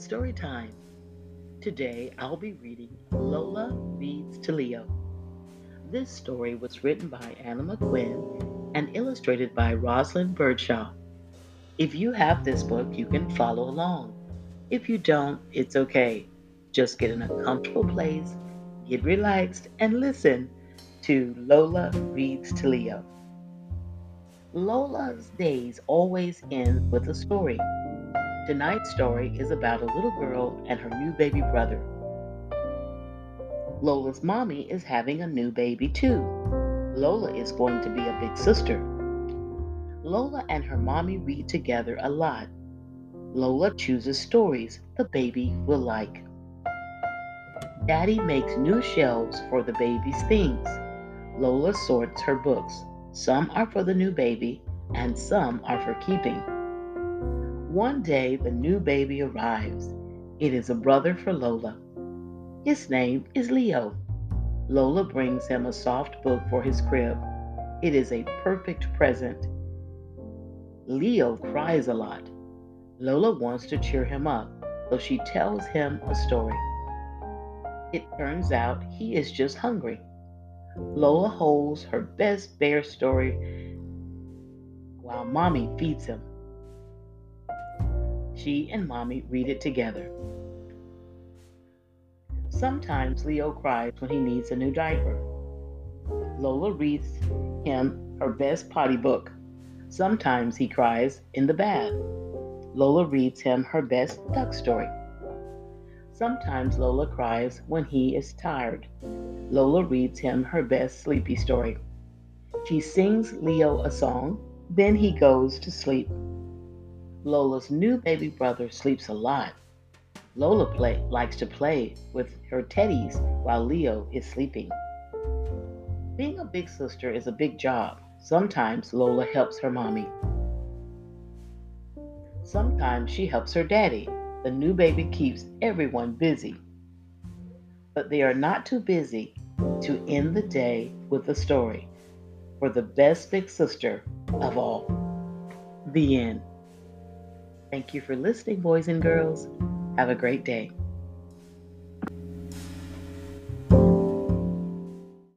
story time. Today I'll be reading Lola Reads to Leo. This story was written by Anna McQuinn and illustrated by Rosalind Beardshaw. If you have this book, you can follow along. If you don't, it's okay. Just get in a comfortable place, get relaxed, and listen to Lola Reads to Leo. Lola's days always end with a story. Tonight's story is about a little girl and her new baby brother. Lola's mommy is having a new baby too. Lola is going to be a big sister. Lola and her mommy read together a lot. Lola chooses stories the baby will like. Daddy makes new shelves for the baby's things. Lola sorts her books. Some are for the new baby, and some are for keeping. One day, the new baby arrives. It is a brother for Lola. His name is Leo. Lola brings him a soft book for his crib. It is a perfect present. Leo cries a lot. Lola wants to cheer him up, so she tells him a story. It turns out he is just hungry. Lola holds her best bear story while mommy feeds him. She and Mommy read it together. Sometimes Leo cries when he needs a new diaper. Lola reads him her best potty book. Sometimes he cries in the bath. Lola reads him her best duck story. Sometimes Lola cries when he is tired. Lola reads him her best sleepy story. She sings Leo a song, then he goes to sleep. Lola's new baby brother sleeps a lot. Lola play, likes to play with her teddies while Leo is sleeping. Being a big sister is a big job. Sometimes Lola helps her mommy. Sometimes she helps her daddy. The new baby keeps everyone busy. But they are not too busy to end the day with a story for the best big sister of all. The end. Thank you for listening, boys and girls. Have a great day.